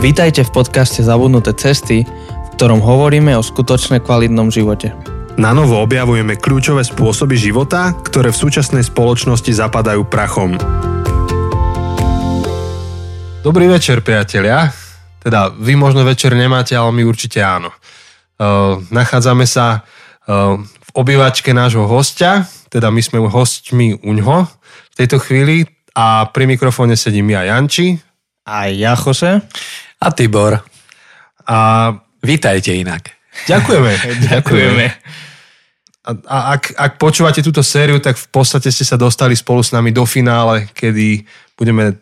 Vítajte v podcaste Zabudnuté cesty, v ktorom hovoríme o skutočne kvalitnom živote. Na novo objavujeme kľúčové spôsoby života, ktoré v súčasnej spoločnosti zapadajú prachom. Dobrý večer, priatelia. Teda vy možno večer nemáte, ale my určite áno. Uh, nachádzame sa uh, v obývačke nášho hostia, teda my sme hostmi u ňoho v tejto chvíli a pri mikrofóne sedím ja Janči. A ja, Jose. A Tibor. A Vítajte inak. ďakujeme. Ďakujeme. A, a ak, ak počúvate túto sériu, tak v podstate ste sa dostali spolu s nami do finále, kedy budeme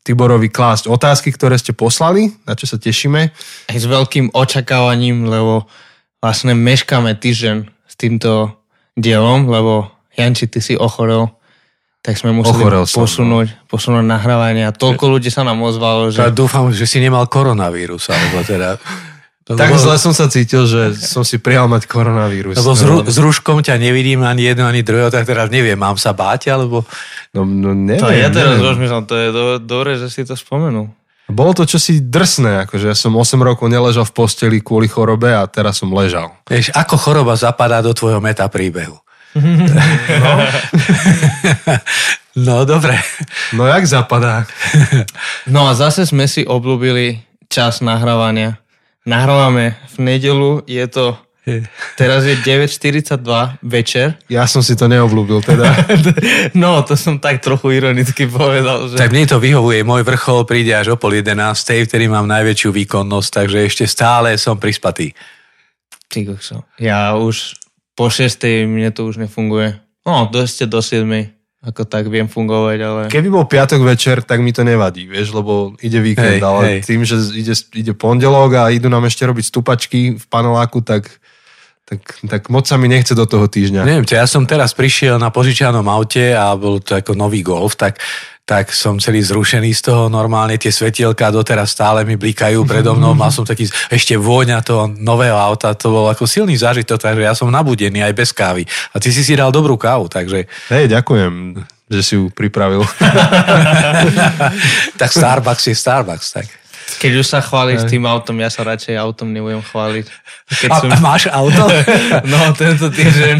Tiborovi klásť otázky, ktoré ste poslali, na čo sa tešíme. Aj s veľkým očakávaním, lebo vlastne meškáme týždeň s týmto dielom, lebo Janči, ty si ochorel, tak sme museli Ochorel som, no. posunúť, posunúť nahrávanie a toľko ľudí sa nám ozvalo, že... Ja dúfam, že si nemal koronavírus, alebo teda... Tak zle som sa cítil, že som si prijal mať koronavírus. Lebo s, ru- s rúškom ťa nevidím ani jedno, ani druhého, tak teraz neviem, mám sa báť, alebo... No, no neviem, To ja teraz neviem. rozmýšľam, to je do, dobre, že si to spomenul. Bolo to čosi drsné, akože ja som 8 rokov neležal v posteli kvôli chorobe a teraz som ležal. Vieš, ako choroba zapadá do tvojho meta príbehu? No, dobre. No jak zapadá? No a zase sme si obľúbili čas nahrávania. Nahrávame v nedelu, je to, teraz je 9.42 večer. Ja som si to neobľúbil teda. No, to som tak trochu ironicky povedal, že... Tak mne to vyhovuje, môj vrchol príde až o pol jedenástej, vtedy mám najväčšiu výkonnosť, takže ešte stále som prispatý. Ty. Ja už po 6. mne to už nefunguje. No, do, ešte do 7. Ako tak viem fungovať, ale... Keby bol piatok večer, tak mi to nevadí, vieš, lebo ide víkend, Hej, ale hej. tým, že ide, ide pondelok a idú nám ešte robiť stupačky v paneláku, tak, tak, tak moc sa mi nechce do toho týždňa. Neviem, ja som teraz prišiel na požičianom aute a bol to ako nový Golf, tak, tak som celý zrušený z toho normálne, tie svetielka doteraz stále mi blikajú predo mnou, mal som taký ešte vôňa toho nového auta, to bol ako silný zážitok, takže ja som nabudený aj bez kávy. A ty si si dal dobrú kávu, takže Hej, ďakujem, že si ju pripravil. tak Starbucks je Starbucks, tak. Keď už sa chváliš tým autom, ja sa radšej autom nebudem chváliť. Keď som... a máš auto? No, tento týždeň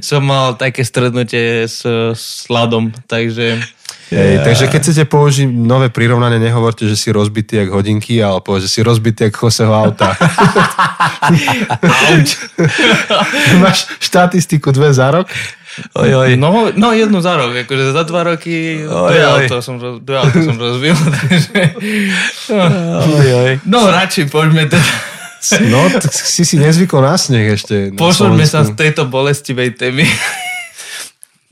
som mal také stretnutie s, s Ladom, takže... Hej, takže keď chcete použiť nové prirovnanie, nehovorte, že si rozbitý jak hodinky, ale povedz, že si rozbitý jak Joseho auta. Máš štatistiku dve za rok? Oj, oj. No, no jednu za rok, akože za dva roky Oj, dve oj. auto som, roz, dve auto som rozbil, takže... Oj, oj. No, radšej poďme teda... No, tak si si nezvykol na sneh ešte. na Pošlňme sa z tejto bolestivej témy.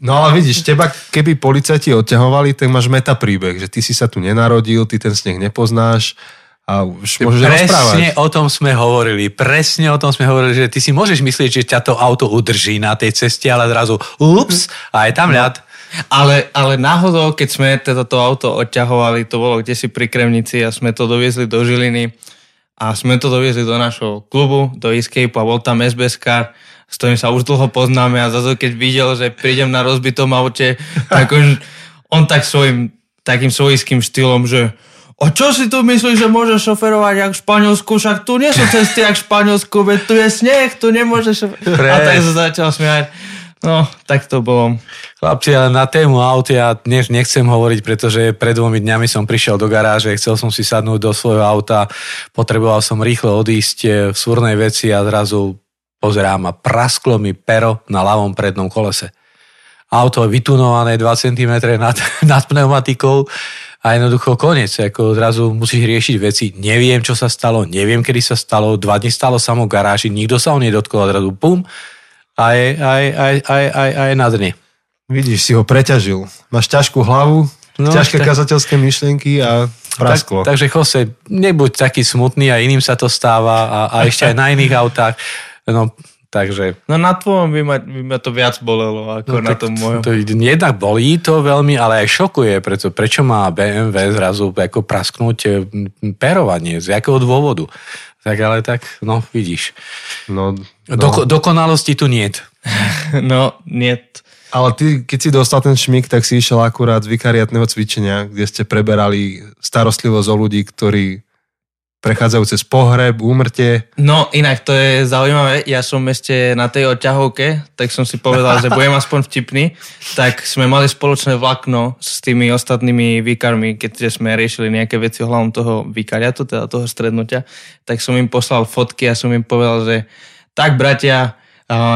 No ale vidíš, teba keby policajti odťahovali, tak máš meta príbeh, že ty si sa tu nenarodil, ty ten sneh nepoznáš a už môžeš rozprávať. Presne o tom sme hovorili, presne o tom sme hovorili, že ty si môžeš myslieť, že ťa to auto udrží na tej ceste, ale zrazu ups, a je tam ľad. Ale, ale náhodou, keď sme teda to auto odťahovali, to bolo kde si pri Kremnici a sme to doviezli do Žiliny a sme to doviezli do našho klubu, do Escape a bol tam SBS s ktorým sa už dlho poznáme a zase keď videl, že prídem na rozbitom aute, tak on, on tak svojim takým svojským štýlom, že a čo si tu myslíš, že môžeš šoferovať jak v Španielsku, však tu nie sú cesty jak v Španielsku, veď tu je sneh, tu nemôžeš šoferovať. A tak sa začal smiať. No, tak to bolo. Chlapci, ale na tému aut ja dnes nechcem hovoriť, pretože pred dvomi dňami som prišiel do garáže, chcel som si sadnúť do svojho auta, potreboval som rýchlo odísť eh, v súrnej veci a zrazu pozerám a prasklo mi pero na ľavom prednom kolese. Auto je vytunované 2 cm nad, nad pneumatikou a jednoducho koniec. Ako zrazu musíš riešiť veci. Neviem, čo sa stalo, neviem, kedy sa stalo. Dva dní stalo samo v garáži, nikto sa ho nedotkol a zrazu pum a je, a je, a je, a je, a je, a je na dne. Vidíš, si ho preťažil. Máš ťažkú hlavu, No, ťažké tak- kazateľské myšlienky a prasklo. Tak, takže Jose, nebuď taký smutný a iným sa to stáva a, a ešte aj na iných autách. No, takže... No na tvojom by ma, by ma to viac bolelo ako no, na tom mojom. To jednak bolí to veľmi, ale aj šokuje, preto, prečo má BMW zrazu ako prasknúť e, perovanie, z jakého dôvodu. Tak ale tak, no vidíš. No, no. Doko, dokonalosti tu niet. No, niet. Ale ty, keď si dostal ten šmik, tak si išiel akurát z vikariatného cvičenia, kde ste preberali starostlivosť o ľudí, ktorí prechádzajú cez pohreb, úmrtie. No inak to je zaujímavé, ja som ešte na tej odťahovke, tak som si povedal, že budem aspoň vtipný, tak sme mali spoločné vlakno s tými ostatnými výkarmi, keď sme riešili nejaké veci ohľadom toho výkariatu, teda toho strednutia, tak som im poslal fotky a som im povedal, že tak bratia,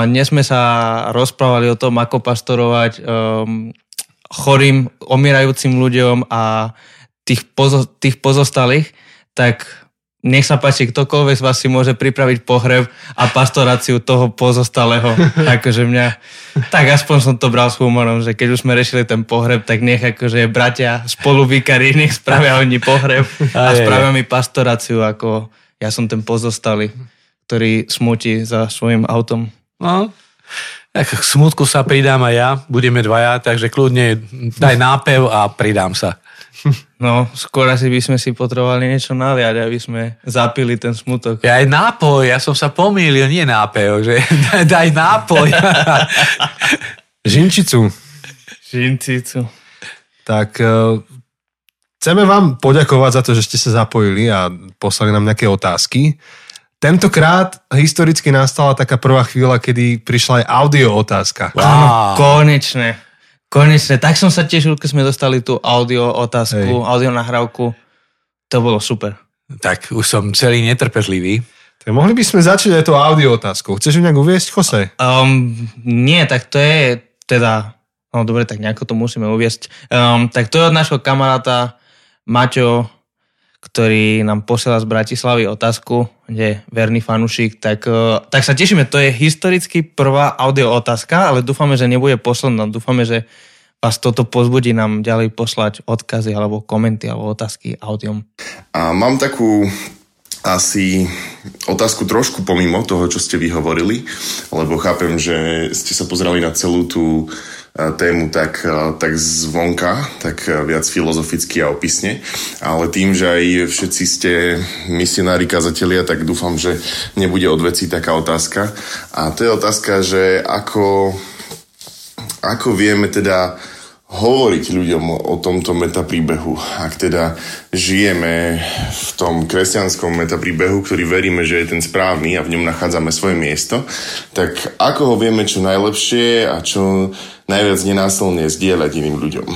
dnes sme sa rozprávali o tom, ako pastorovať um, chorým, omierajúcim ľuďom a tých, pozo- tých pozostalých, tak nech sa páči, ktokoľvek z vás si môže pripraviť pohreb a pastoráciu toho pozostalého. akože mňa, tak aspoň som to bral s humorom, že keď už sme rešili ten pohreb, tak nech akože bratia spolu vykarí, nech spravia oni pohreb a spravia mi pastoráciu, ako ja som ten pozostalý, ktorý smutí za svojim autom. No, tak k smutku sa pridám aj ja, budeme dvaja, takže kľudne daj nápev a pridám sa. No, skôr asi by sme si potrebovali niečo naliať, aby sme zapili ten smutok. Ja aj nápoj, ja som sa pomýlil, nie nápev, že daj nápoj. Žinčicu. Žinčicu. Tak uh, chceme vám poďakovať za to, že ste sa zapojili a poslali nám nejaké otázky. Tentokrát historicky nastala taká prvá chvíľa, kedy prišla aj audio otázka. Wow. Áno, konečne. Konečne, tak som sa tešil, keď sme dostali tú audio otázku, Hej. audio nahrávku. To bolo super. Tak už som celý netrpezlivý. Tak mohli by sme začať aj tú audio otázku. Chceš ju nejak uviesť, Jose? Um, nie, tak to je teda... No dobre, tak nejako to musíme uviesť. Um, tak to je od nášho kamaráta Maťo ktorý nám posiela z Bratislavy otázku, je verný fanušik, tak, e, tak sa tešíme. To je historicky prvá audio otázka, ale dúfame, že nebude posledná. Dúfame, že vás toto pozbudí nám ďalej poslať odkazy alebo komenty alebo otázky audiom. A mám takú asi otázku trošku pomimo toho, čo ste vyhovorili, lebo chápem, že ste sa pozerali na celú tú tému tak, tak zvonka, tak viac filozoficky a opisne, ale tým, že aj všetci ste misionári, kazatelia, tak dúfam, že nebude od veci taká otázka. A to je otázka, že ako, ako vieme teda hovoriť ľuďom o tomto metapríbehu. Ak teda žijeme v tom kresťanskom metapríbehu, ktorý veríme, že je ten správny a v ňom nachádzame svoje miesto, tak ako ho vieme čo najlepšie a čo najviac nenásilne zdieľať iným ľuďom.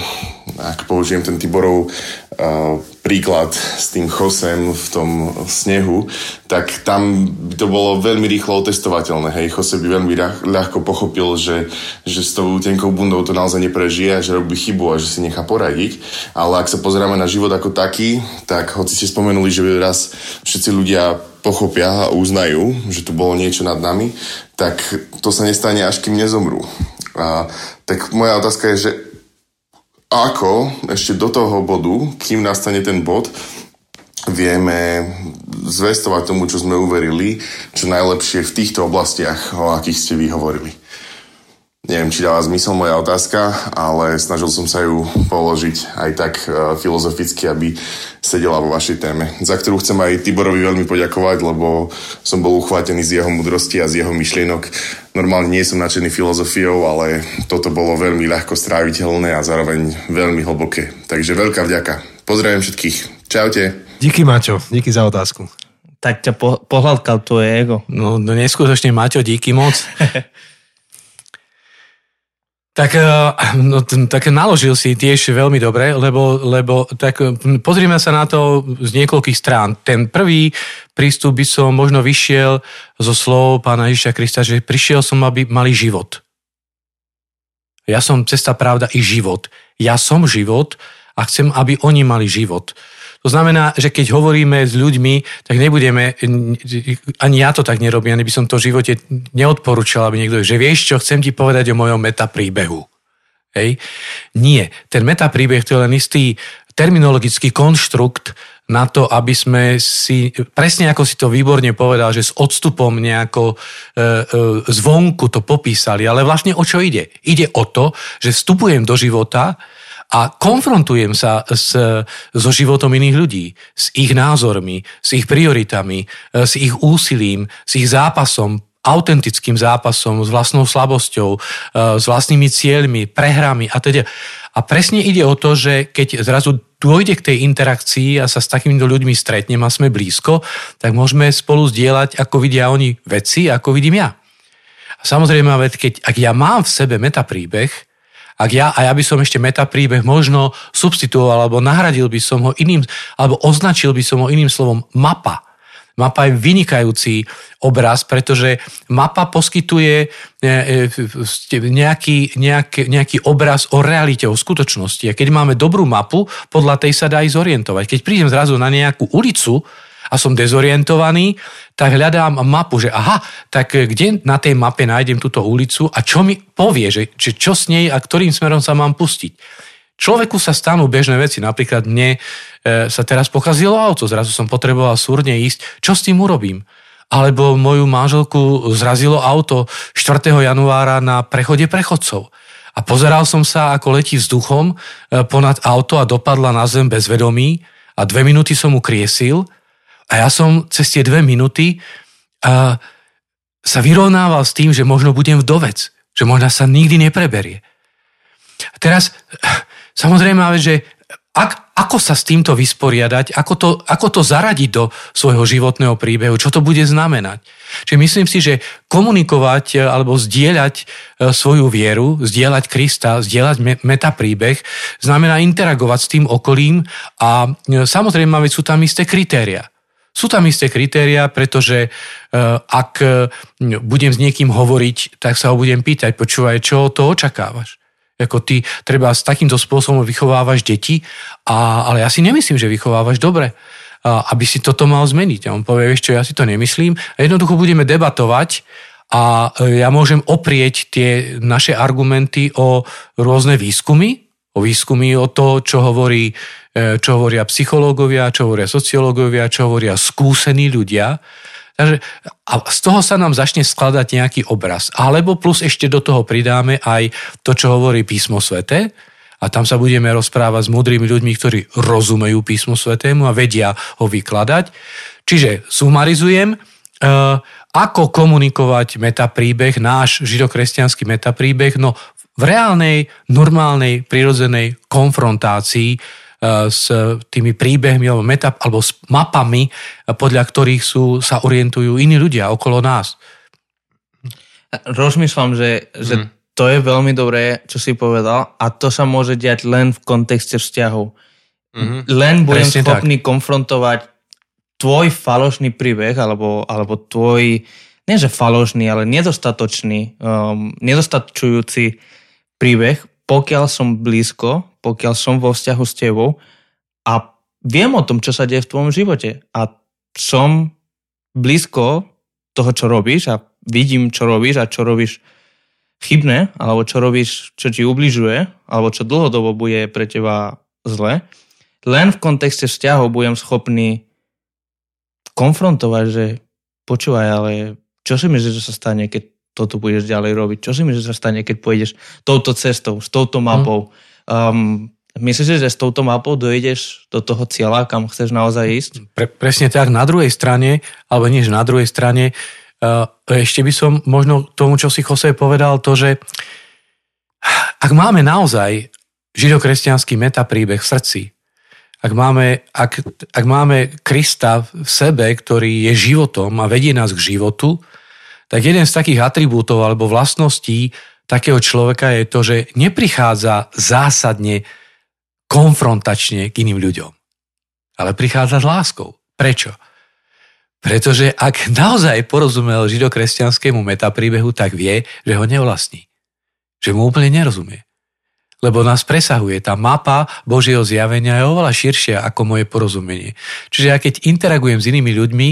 Ak použijem ten Tiborov uh, príklad s tým chosem v tom snehu, tak tam by to bolo veľmi rýchlo otestovateľné. Hej, chose by veľmi ľahko pochopil, že, že s tou tenkou bundou to naozaj neprežije, že robí chybu a že si nechá poradiť. Ale ak sa pozeráme na život ako taký, tak hoci ste spomenuli, že raz všetci ľudia pochopia a uznajú, že tu bolo niečo nad nami, tak to sa nestane, až kým nezomrú. A, tak moja otázka je, že ako ešte do toho bodu, kým nastane ten bod, vieme zvestovať tomu, čo sme uverili, čo najlepšie v týchto oblastiach, o akých ste vy hovorili. Neviem, či dáva zmysel moja otázka, ale snažil som sa ju položiť aj tak uh, filozoficky, aby sedela vo vašej téme, za ktorú chcem aj Tiborovi veľmi poďakovať, lebo som bol uchvátený z jeho mudrosti a z jeho myšlienok. Normálne nie som nadšený filozofiou, ale toto bolo veľmi ľahko stráviteľné a zároveň veľmi hlboké. Takže veľká vďaka. Pozdravím všetkých. Čaute. Díky Mačo, díky za otázku. Tak ťa po, pohľadkal tvoje ego. No, no neskutočne Maťo, díky moc. Tak, eh, no, tak naložil si tiež veľmi dobre, lebo, lebo tak pozrieme sa na to z niekoľkých strán. Ten prvý prístup by som možno vyšiel zo slov pána Ježiša Krista, že prišiel som, aby mali život. Ja som cesta, pravda i život. Ja som život a chcem, aby oni mali život. To znamená, že keď hovoríme s ľuďmi, tak nebudeme, ani ja to tak nerobím, ani by som to v živote neodporúčal, aby niekto, že vieš čo, chcem ti povedať o mojom metapríbehu. Hej? Nie. Ten metapríbeh to je len istý terminologický konštrukt na to, aby sme si, presne ako si to výborne povedal, že s odstupom nejako e, e, zvonku to popísali, ale vlastne o čo ide? Ide o to, že vstupujem do života, a konfrontujem sa s, so životom iných ľudí, s ich názormi, s ich prioritami, eh, s ich úsilím, s ich zápasom, autentickým zápasom, s vlastnou slabosťou, eh, s vlastnými cieľmi, prehrami a teda. A presne ide o to, že keď zrazu dôjde k tej interakcii a sa s takýmito ľuďmi stretnem a sme blízko, tak môžeme spolu zdieľať, ako vidia oni veci, ako vidím ja. A samozrejme, keď, ak ja mám v sebe metapríbeh, ak ja, a ja by som ešte metapríbeh možno substituoval, alebo nahradil by som ho iným, alebo označil by som ho iným slovom mapa. Mapa je vynikajúci obraz, pretože mapa poskytuje e, e, nejaký, nejaký, nejaký obraz o realite, o skutočnosti. A keď máme dobrú mapu, podľa tej sa dá aj zorientovať. Keď prídem zrazu na nejakú ulicu, a som dezorientovaný, tak hľadám mapu, že aha, tak kde na tej mape nájdem túto ulicu a čo mi povie, že, že čo s nej a ktorým smerom sa mám pustiť. Človeku sa stanú bežné veci, napríklad mne e, sa teraz pokazilo auto, zrazu som potreboval súrne ísť, čo s tým urobím? Alebo moju manželku zrazilo auto 4. januára na prechode prechodcov. A pozeral som sa, ako letí vzduchom e, ponad auto a dopadla na zem bez vedomí a dve minúty som mu kriesil a ja som cez tie dve minúty a, sa vyrovnával s tým, že možno budem vdovec, že možno sa nikdy nepreberie. A teraz, samozrejme, že ak, ako sa s týmto vysporiadať, ako to, ako to zaradiť do svojho životného príbehu, čo to bude znamenať. Čiže myslím si, že komunikovať e, alebo zdieľať e, svoju vieru, zdieľať Krista, zdieľať metapríbeh, znamená interagovať s tým okolím a e, samozrejme, sú tam isté kritéria. Sú tam isté kritéria, pretože ak budem s niekým hovoriť, tak sa ho budem pýtať, počúvaj, čo to očakávaš? Ako ty treba s takýmto spôsobom vychovávaš deti, a, ale ja si nemyslím, že vychovávaš dobre aby si toto mal zmeniť. A on povie, vieš čo, ja si to nemyslím. A jednoducho budeme debatovať a e, ja môžem oprieť tie naše argumenty o rôzne výskumy, o výskumy o to, čo hovorí e, čo hovoria psychológovia, čo hovoria sociológovia, čo hovoria skúsení ľudia. Takže a z toho sa nám začne skladať nejaký obraz. Alebo plus ešte do toho pridáme aj to, čo hovorí písmo svete, a tam sa budeme rozprávať s múdrymi ľuďmi, ktorí rozumejú písmu svetému a vedia ho vykladať. Čiže sumarizujem, e, ako komunikovať metapríbeh, náš židokresťanský metapríbeh, no v reálnej, normálnej, prirodzenej konfrontácii E, s tými príbehmi alebo, meta, alebo s mapami, podľa ktorých sú, sa orientujú iní ľudia okolo nás. Rozmýšľam, že, že hmm. to je veľmi dobré, čo si povedal a to sa môže diať len v kontexte vzťahov. Mm-hmm. Len budem Presne schopný tak. konfrontovať tvoj falošný príbeh alebo, alebo tvoj, nie že falošný, ale nedostatočný, um, nedostačujúci príbeh, pokiaľ som blízko pokiaľ som vo vzťahu s tebou a viem o tom, čo sa deje v tvojom živote. A som blízko toho, čo robíš a vidím, čo robíš a čo robíš chybné, alebo čo robíš, čo ti ubližuje, alebo čo dlhodobo bude pre teba zle, len v kontexte vzťahov budem schopný konfrontovať, že počúvaj, ale čo si myslíš, že sa stane, keď toto budeš ďalej robiť? Čo si myslíš, že sa stane, keď pôjdeš touto cestou, s touto mapou? Mm Um, Myslíš, že s touto mapou dojdeš do toho cieľa, kam chceš naozaj ísť? Pre, presne tak. Na druhej strane, alebo nie, že na druhej strane, uh, ešte by som možno tomu, čo si Jose povedal, to, že ak máme naozaj židokresťanský metapríbeh v srdci, ak máme, ak, ak máme Krista v sebe, ktorý je životom a vedie nás k životu, tak jeden z takých atribútov alebo vlastností takého človeka je to, že neprichádza zásadne konfrontačne k iným ľuďom, ale prichádza s láskou. Prečo? Pretože ak naozaj porozumel židokresťanskému metapríbehu, tak vie, že ho nevlastní. Že mu úplne nerozumie. Lebo nás presahuje. Tá mapa Božieho zjavenia je oveľa širšia ako moje porozumenie. Čiže ja keď interagujem s inými ľuďmi,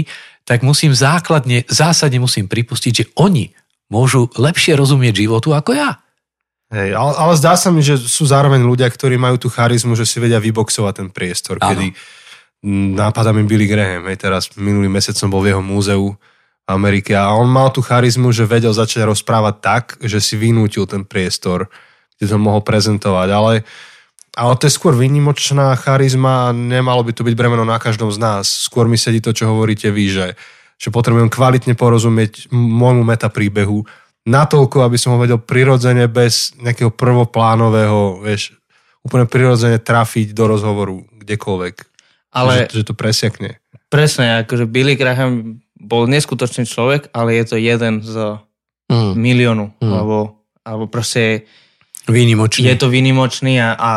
tak musím základne, zásadne musím pripustiť, že oni môžu lepšie rozumieť životu ako ja. Hej, ale, ale zdá sa mi, že sú zároveň ľudia, ktorí majú tú charizmu, že si vedia vyboxovať ten priestor, ano. kedy nápada mi Billy Graham. Hej, teraz minulý mesiac som bol v jeho múzeu v Amerike a on mal tú charizmu, že vedel začať rozprávať tak, že si vynútil ten priestor, kde to mohol prezentovať, ale ale to je skôr výnimočná charizma a nemalo by to byť bremeno na každom z nás. Skôr mi sedí to, čo hovoríte vy, že že potrebujem kvalitne porozumieť môjmu metapríbehu natoľko, aby som ho vedel prirodzene bez nejakého prvoplánového, vieš, úplne prirodzene trafiť do rozhovoru kdekoľvek. Ale Že, že to presiakne. presne, akože Billy Graham bol neskutočný človek, ale je to jeden z Mm. miliónu. Mm. Alebo, alebo proste Výnimočný. je to výnimočný a, a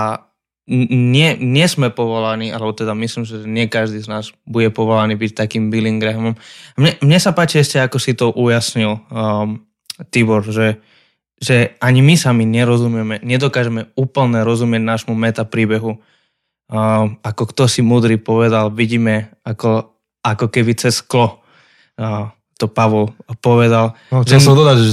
nie, nie sme povolaní, alebo teda myslím, že nie každý z nás bude povolaný byť takým Billy Grahamom. Mne, mne sa páči ešte, ako si to ujasnil, um, Tibor, že, že ani my sami nerozumieme, nedokážeme úplne rozumieť nášmu meta príbehu. Um, ako kto si múdry povedal, vidíme ako, ako keby cez sklo. Uh, to Pavol povedal. No, chcel som dodať, že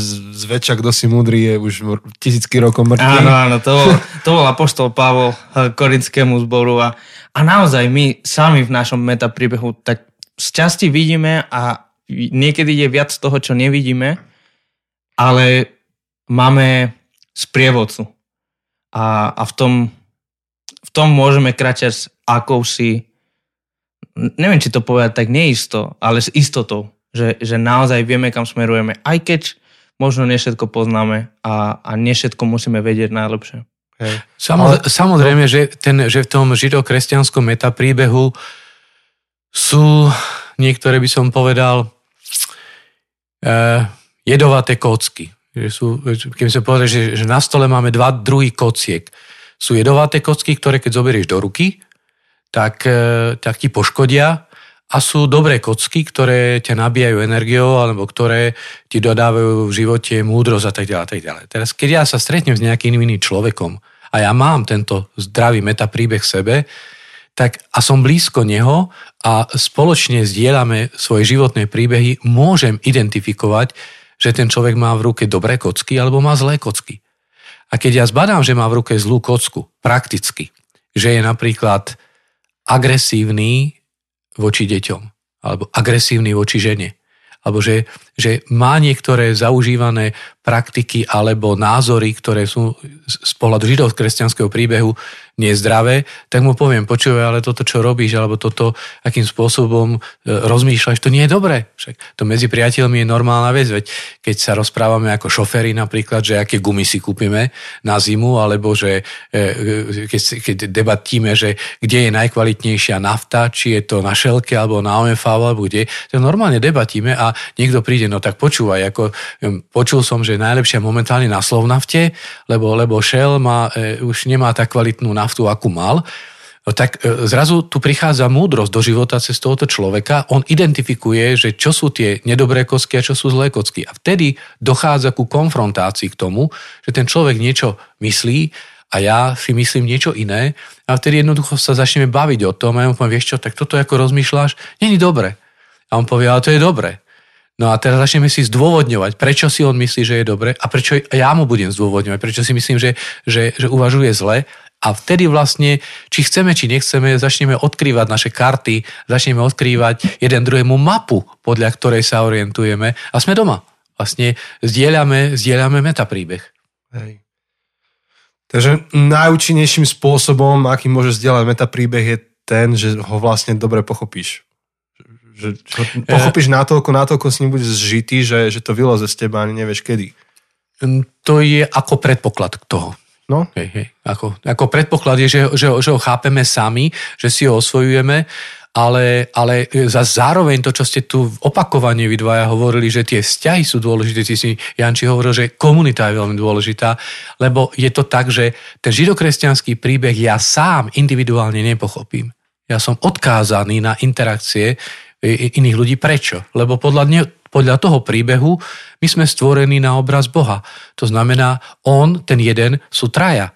zväčša, kto si múdry, je už tisícky rokov mŕtvý. Áno, áno, to bol, to bol apoštol Pavol eh, korinskému zboru a, a naozaj my sami v našom meta príbehu tak z časti vidíme a niekedy je viac toho, čo nevidíme, ale máme sprievodcu. A, a v, tom, v tom môžeme kračať s akousi, neviem, či to povedať tak neisto, ale s istotou, že, že naozaj vieme, kam smerujeme, aj keď možno nie všetko poznáme a, a nie všetko musíme vedieť najlepšie. Hej. Samoz, samozrejme, že, ten, že v tom židokresťanskom metapríbehu sú niektoré, by som povedal, eh, jedovaté kocky. Že sú, keby sme povedali, že, že na stole máme dva druhy kociek. Sú jedovaté kocky, ktoré keď zoberieš do ruky, tak, eh, tak ti poškodia a sú dobré kocky, ktoré ťa nabíjajú energiou alebo ktoré ti dodávajú v živote múdrosť a tak ďalej. Tak ďalej. Teraz, keď ja sa stretnem s nejakým iným človekom a ja mám tento zdravý metapríbeh v sebe, tak a som blízko neho a spoločne zdieľame svoje životné príbehy, môžem identifikovať, že ten človek má v ruke dobré kocky alebo má zlé kocky. A keď ja zbadám, že má v ruke zlú kocku, prakticky, že je napríklad agresívny voči deťom, alebo agresívny voči žene, alebo že, že má niektoré zaužívané praktiky alebo názory, ktoré sú z pohľadu židovskresťanského príbehu nezdravé, tak mu poviem, počúvaj, ale toto, čo robíš, alebo toto, akým spôsobom e, rozmýšľaš, to nie je dobré. Však to medzi priateľmi je normálna vec, veď keď sa rozprávame ako šoféry napríklad, že aké gumy si kúpime na zimu, alebo že e, keď, si- keď debatíme, že kde je najkvalitnejšia nafta, či je to na šelke, alebo na OMV, alebo kde, tak normálne debatíme a niekto príde, no tak počúvaj, ako počul som, že najlepšia momentálne na Slovnafte, lebo, lebo Shell má, e, už nemá tak kvalitnú naftu, akú mal, No tak e, zrazu tu prichádza múdrosť do života cez tohoto človeka. On identifikuje, že čo sú tie nedobré kocky a čo sú zlé kocky. A vtedy dochádza ku konfrontácii k tomu, že ten človek niečo myslí a ja si myslím niečo iné a vtedy jednoducho sa začneme baviť o tom a ja mu poviem, vieš čo, tak toto ako rozmýšľaš, není dobre. A on povie, ale to je dobre. No a teraz začneme si zdôvodňovať, prečo si on myslí, že je dobre a prečo ja mu budem zdôvodňovať, prečo si myslím, že, že, že uvažuje zle. A vtedy vlastne, či chceme, či nechceme, začneme odkrývať naše karty, začneme odkrývať jeden druhému mapu, podľa ktorej sa orientujeme a sme doma. Vlastne zdieľame, zdieľame metapríbeh. Hej. Takže najúčinnejším spôsobom, aký môže zdieľať metapríbeh, je ten, že ho vlastne dobre pochopíš. Že, že ho pochopíš natoľko, natoľko s ním budeš zžitý, že, že to vyloze z teba ani nevieš kedy. Hm, To je ako predpoklad k toho. No, Hej, hej. Ako, ako predpoklad je, že, že, že ho chápeme sami, že si ho osvojujeme, ale, ale za zároveň to, čo ste tu opakovane vy dvaja hovorili, že tie vzťahy sú dôležité, ty si Janči hovoril, že komunita je veľmi dôležitá, lebo je to tak, že ten židokresťanský príbeh ja sám individuálne nepochopím. Ja som odkázaný na interakcie iných ľudí. Prečo? Lebo podľa, ne, podľa toho príbehu my sme stvorení na obraz Boha. To znamená, on, ten jeden, sú traja.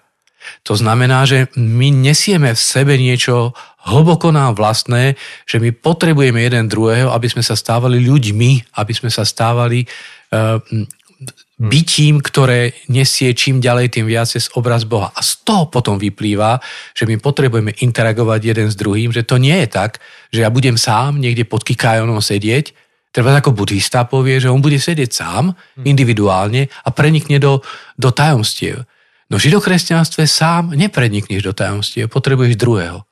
To znamená, že my nesieme v sebe niečo hlboko nám vlastné, že my potrebujeme jeden druhého, aby sme sa stávali ľuďmi, aby sme sa stávali uh, bytím, ktoré nesie čím ďalej, tým viac z obraz Boha. A z toho potom vyplýva, že my potrebujeme interagovať jeden s druhým, že to nie je tak, že ja budem sám niekde pod kikajonom sedieť, Treba ako buddhista povie, že on bude sedieť sám, individuálne a prenikne do, do tajomstiev. No v židokresťanstve sám neprenikneš do tajomstiev, potrebuješ druhého.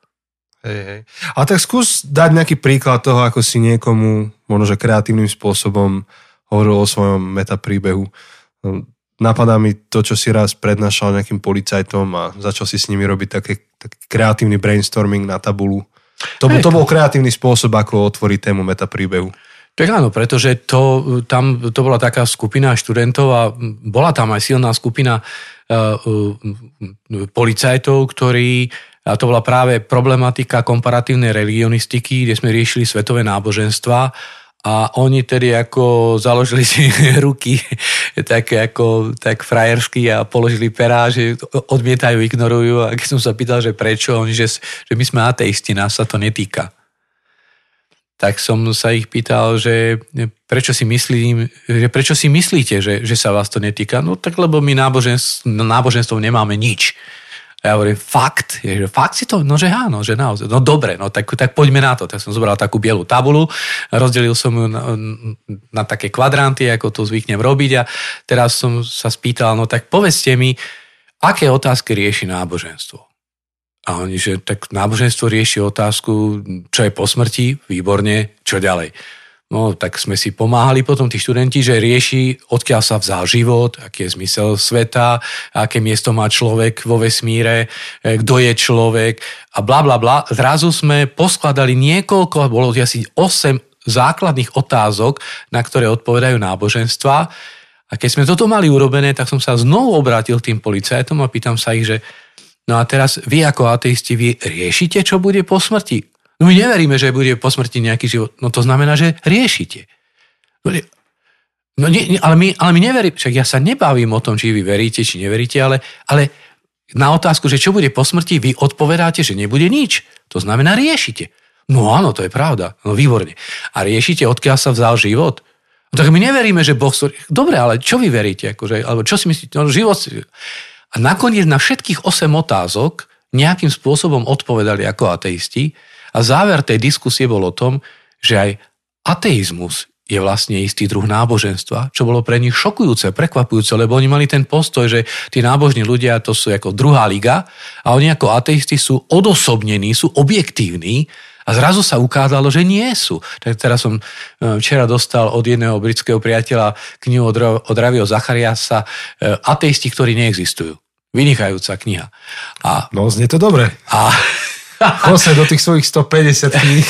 hej, hej. A tak skús dať nejaký príklad toho, ako si niekomu, možno že kreatívnym spôsobom hovoril o svojom metapríbehu. Napadá mi to, čo si raz prednášal nejakým policajtom a začal si s nimi robiť také, taký kreatívny brainstorming na tabulu. To, to bol kreatívny spôsob, ako otvoriť tému metapríbehu. Tak áno, pretože to, tam to bola taká skupina študentov a bola tam aj silná skupina uh, uh, policajtov, ktorí a to bola práve problematika komparatívnej religionistiky, kde sme riešili svetové náboženstva a oni tedy ako založili si ruky tak, ako, tak frajersky a položili perá, že odmietajú, ignorujú a keď som sa pýtal, že prečo, oni, že, že my sme ateisti, nás sa to netýka. Tak som sa ich pýtal, že prečo si, myslím, že prečo si myslíte, že, že sa vás to netýka? No tak lebo my náboženstv, náboženstvom nemáme nič. A ja hovorím, fakt? Je, že fakt si to? No, že áno, že naozaj. No dobre, no tak, tak poďme na to. Tak som zobral takú bielu tabulu, rozdelil som ju na, na také kvadranty, ako to zvyknem robiť a teraz som sa spýtal, no tak povedzte mi, aké otázky rieši náboženstvo? A oni, že tak náboženstvo rieši otázku, čo je po smrti, výborne, čo ďalej. No, tak sme si pomáhali potom tí študenti, že rieši, odkiaľ sa vzal život, aký je zmysel sveta, aké miesto má človek vo vesmíre, e, kto je človek a bla bla bla. Zrazu sme poskladali niekoľko, bolo asi 8 základných otázok, na ktoré odpovedajú náboženstva. A keď sme toto mali urobené, tak som sa znovu obrátil k tým policajtom a pýtam sa ich, že no a teraz vy ako ateisti, vy riešite, čo bude po smrti? No my neveríme, že bude po smrti nejaký život. No to znamená, že riešite. No, no nie, ale, my, ale my neveríme, však ja sa nebavím o tom, či vy veríte, či neveríte, ale, ale na otázku, že čo bude po smrti, vy odpovedáte, že nebude nič. To znamená, riešite. No áno, to je pravda. No výborne. A riešite, odkiaľ sa vzal život? No tak my neveríme, že Boh... Dobre, ale čo vy veríte? Akože, alebo čo si myslíte? No život... A nakoniec na všetkých 8 otázok nejakým spôsobom odpovedali ako ateisti a záver tej diskusie bol o tom, že aj ateizmus je vlastne istý druh náboženstva, čo bolo pre nich šokujúce, prekvapujúce, lebo oni mali ten postoj, že tí nábožní ľudia to sú ako druhá liga a oni ako ateisti sú odosobnení, sú objektívni a zrazu sa ukázalo, že nie sú. Tak teraz som e, včera dostal od jedného britského priateľa knihu od Ravio Zachariasa e, Ateisti, ktorí neexistujú. Vynikajúca kniha. A, no, znie to dobre. A Chod do tých svojich 150 kníh.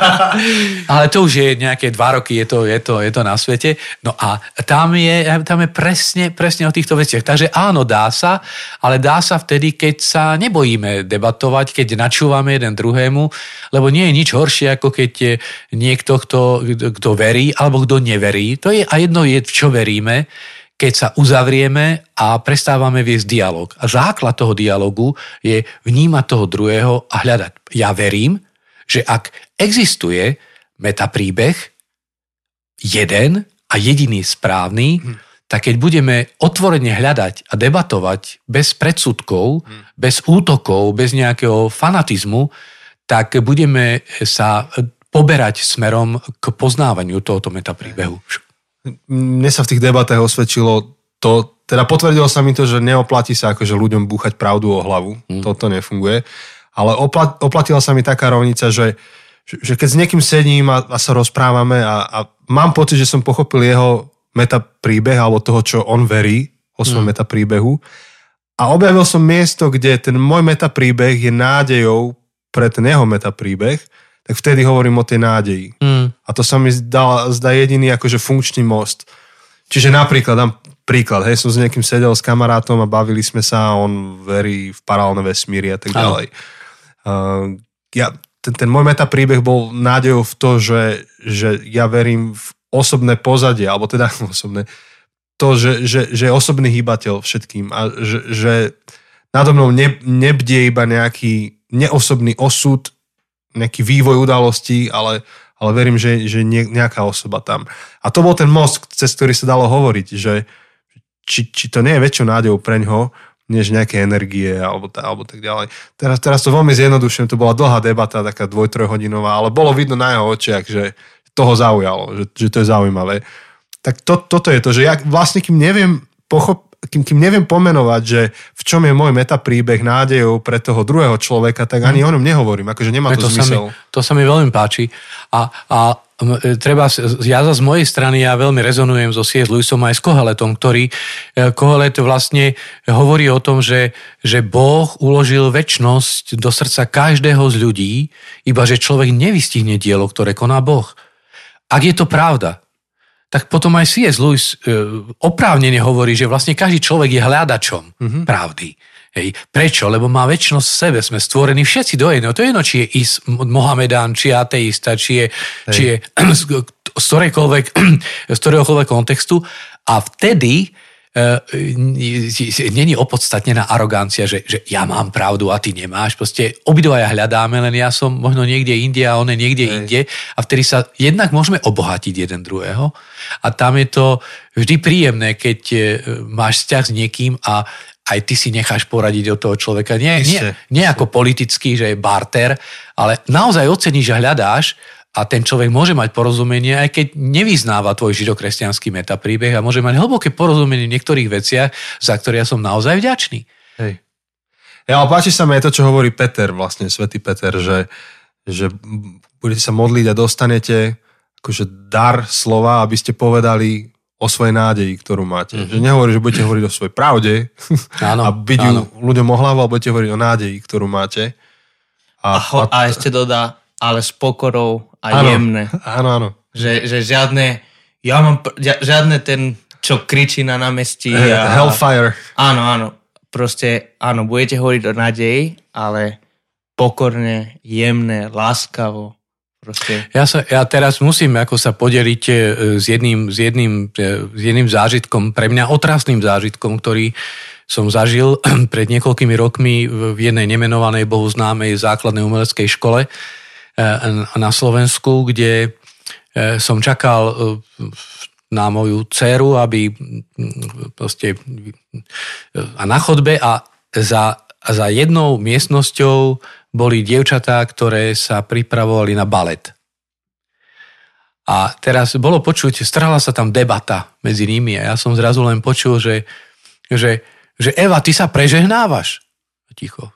Ale to už je nejaké dva roky, je to, je to, je to na svete. No a tam je, tam je presne, presne o týchto veciach. Takže áno, dá sa, ale dá sa vtedy, keď sa nebojíme debatovať, keď načúvame jeden druhému, lebo nie je nič horšie, ako keď je niekto, kto, kto verí, alebo kto neverí. To je a jedno je, v čo veríme, keď sa uzavrieme a prestávame viesť dialog. A základ toho dialogu je vnímať toho druhého a hľadať. Ja verím, že ak existuje metapríbeh jeden a jediný správny, hmm. tak keď budeme otvorene hľadať a debatovať bez predsudkov, hmm. bez útokov, bez nejakého fanatizmu, tak budeme sa poberať smerom k poznávaniu tohoto metapríbehu mne sa v tých debatách osvedčilo to, teda potvrdilo sa mi to, že neoplatí sa akože ľuďom búchať pravdu o hlavu. Mm. Toto nefunguje. Ale oplat, oplatila sa mi taká rovnica, že, že keď s niekým sedím a, a sa rozprávame a, a mám pocit, že som pochopil jeho metapríbeh alebo toho, čo on verí o svojom mm. metapríbehu a objavil som miesto, kde ten môj metapríbeh je nádejou pre ten jeho metapríbeh tak vtedy hovorím o tej nádeji. Mm. A to sa mi zdá, zdá jediný akože funkčný most. Čiže napríklad, dám príklad, hej, som s niekým sedel s kamarátom a bavili sme sa a on verí v paralelné vesmíry a tak ďalej. Uh, ja, ten, ten môj metapríbeh bol nádejou v to, že, že ja verím v osobné pozadie, alebo teda osobné, to, že, že, že je osobný hýbateľ všetkým a že, že nado mnou ne, nebdie iba nejaký neosobný osud nejaký vývoj udalostí, ale, ale verím, že, že nejaká osoba tam. A to bol ten most, cez ktorý sa dalo hovoriť, že či, či to nie je väčšou nádejou pre ňo, než nejaké energie alebo, alebo tak ďalej. Teraz, teraz to veľmi zjednodušujem, to bola dlhá debata, taká dvoj, trojhodinová, ale bolo vidno na jeho očiach, že toho zaujalo, že, že to je zaujímavé. Tak to, toto je to, že ja vlastne kým neviem pochop, kým, kým neviem pomenovať, že v čom je môj metapríbeh nádejou pre toho druhého človeka, tak ani mm. o ňom nehovorím, akože nemá to, to zmysel. Sa mi, to sa mi veľmi páči. A, a e, treba, ja z mojej strany ja veľmi rezonujem so C.S. Lewisom aj s Koheletom, ktorý e, Kohelet vlastne hovorí o tom, že, že Boh uložil väčnosť do srdca každého z ľudí, iba že človek nevystihne dielo, ktoré koná Boh. Ak je to pravda, tak potom aj C.S. Lewis e, oprávnene hovorí, že vlastne každý človek je hľadačom mm-hmm. pravdy. Hej. Prečo? Lebo má väčšnosť v sebe. Sme stvorení všetci do jedného. To je jedno, či je is, Mohamedán, či je ateista, či je, či je z, z, ktorejkoľvek, z ktoréhokoľvek kontextu. A vtedy není opodstatnená arogancia, že, že ja mám pravdu a ty nemáš. Proste obidvaja hľadáme, len ja som možno niekde inde a on je niekde Hej. inde. A vtedy sa jednak môžeme obohatiť jeden druhého. A tam je to vždy príjemné, keď e, máš vzťah s niekým a, aj ty si necháš poradiť od toho človeka. Nie, nie, nie ako politicky, že je barter, ale naozaj oceníš a hľadáš a ten človek môže mať porozumenie, aj keď nevyznáva tvoj židokresťanský metapríbeh a môže mať hlboké porozumenie v niektorých veciach, za ktoré ja som naozaj vďačný. Hej. Ja, ale páči sa mi aj to, čo hovorí Peter, vlastne svätý Peter, že, že budete sa modliť a dostanete akože dar slova, aby ste povedali o svojej nádeji, ktorú máte. Mm-hmm. Že nehovorí, že budete hovoriť o svojej pravde áno, a byť áno. ju ľuďom o hlavu, ale budete hovoriť o nádeji, ktorú máte. A, a, ho, a, a ešte dodá, ale s pokorou a áno, jemné. Áno, áno. Že, že žiadne, ja mám, žiadne ten, čo kričí na námestí. A, Hellfire. Áno, áno. Proste, áno, budete hovoriť o nádeji, ale pokorne, jemné, láskavo, Proste. Ja, sa, ja teraz musím ako sa podeliť e, s jedným, s, jedným, e, s jedným zážitkom, pre mňa otrasným zážitkom, ktorý som zažil pred niekoľkými rokmi v jednej nemenovanej bohu známej základnej umeleckej škole na Slovensku, kde som čakal na moju dceru, aby proste, a na chodbe a za, za jednou miestnosťou boli dievčatá, ktoré sa pripravovali na balet. A teraz bolo počuť, strala sa tam debata medzi nimi a ja som zrazu len počul, že, že, že Eva, ty sa prežehnávaš. Ticho.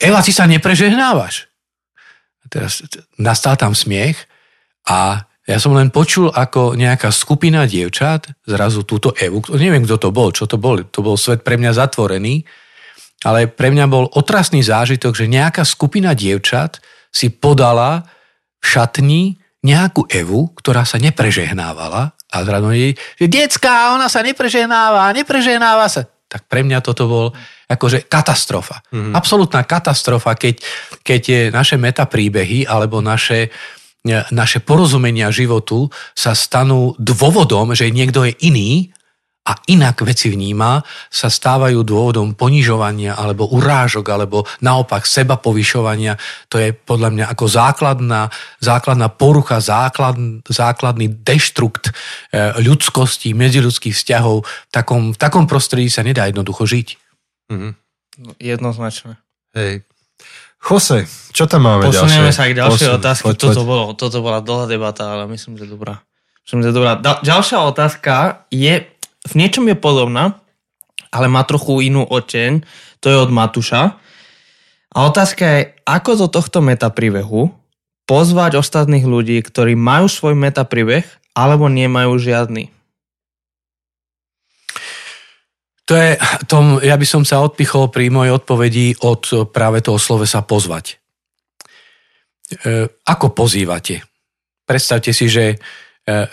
Eva, ty sa neprežehnávaš. Teraz nastal tam smiech a ja som len počul, ako nejaká skupina dievčat, zrazu túto Evu, neviem, kto to bol, čo to bol, to bol svet pre mňa zatvorený, ale pre mňa bol otrasný zážitok, že nejaká skupina dievčat si podala v šatni nejakú Evu, ktorá sa neprežehnávala a zrazu jej, že detská, ona sa neprežehnáva, neprežehnáva sa. Tak pre mňa toto bol akože katastrofa. Mm-hmm. Absolutná katastrofa, keď, keď naše metapríbehy alebo naše, naše porozumenia životu sa stanú dôvodom, že niekto je iný a inak veci vníma, sa stávajú dôvodom ponižovania alebo urážok, alebo naopak seba povyšovania. To je podľa mňa ako základná, základná porucha, základ, základný deštrukt eh, ľudskosti, medziľudských vzťahov. V takom, v takom prostredí sa nedá jednoducho žiť. Mm-hmm. Jednoznačne. Hej. Jose, čo tam máme Posunieme ďalšie? sa k ďalšej Posun, otázke. Poď, toto, poď. Bolo, toto bola dlhá debata, ale myslím, že dobrá. Myslím, že dobrá. Ďalšia otázka je, v niečom je podobná, ale má trochu inú oteň. To je od Matuša. A otázka je, ako do tohto metapríbehu pozvať ostatných ľudí, ktorí majú svoj metapríbeh, alebo nemajú žiadny. To je, tom, ja by som sa odpichol pri mojej odpovedi od práve toho slovesa pozvať. E, ako pozývate? Predstavte si, že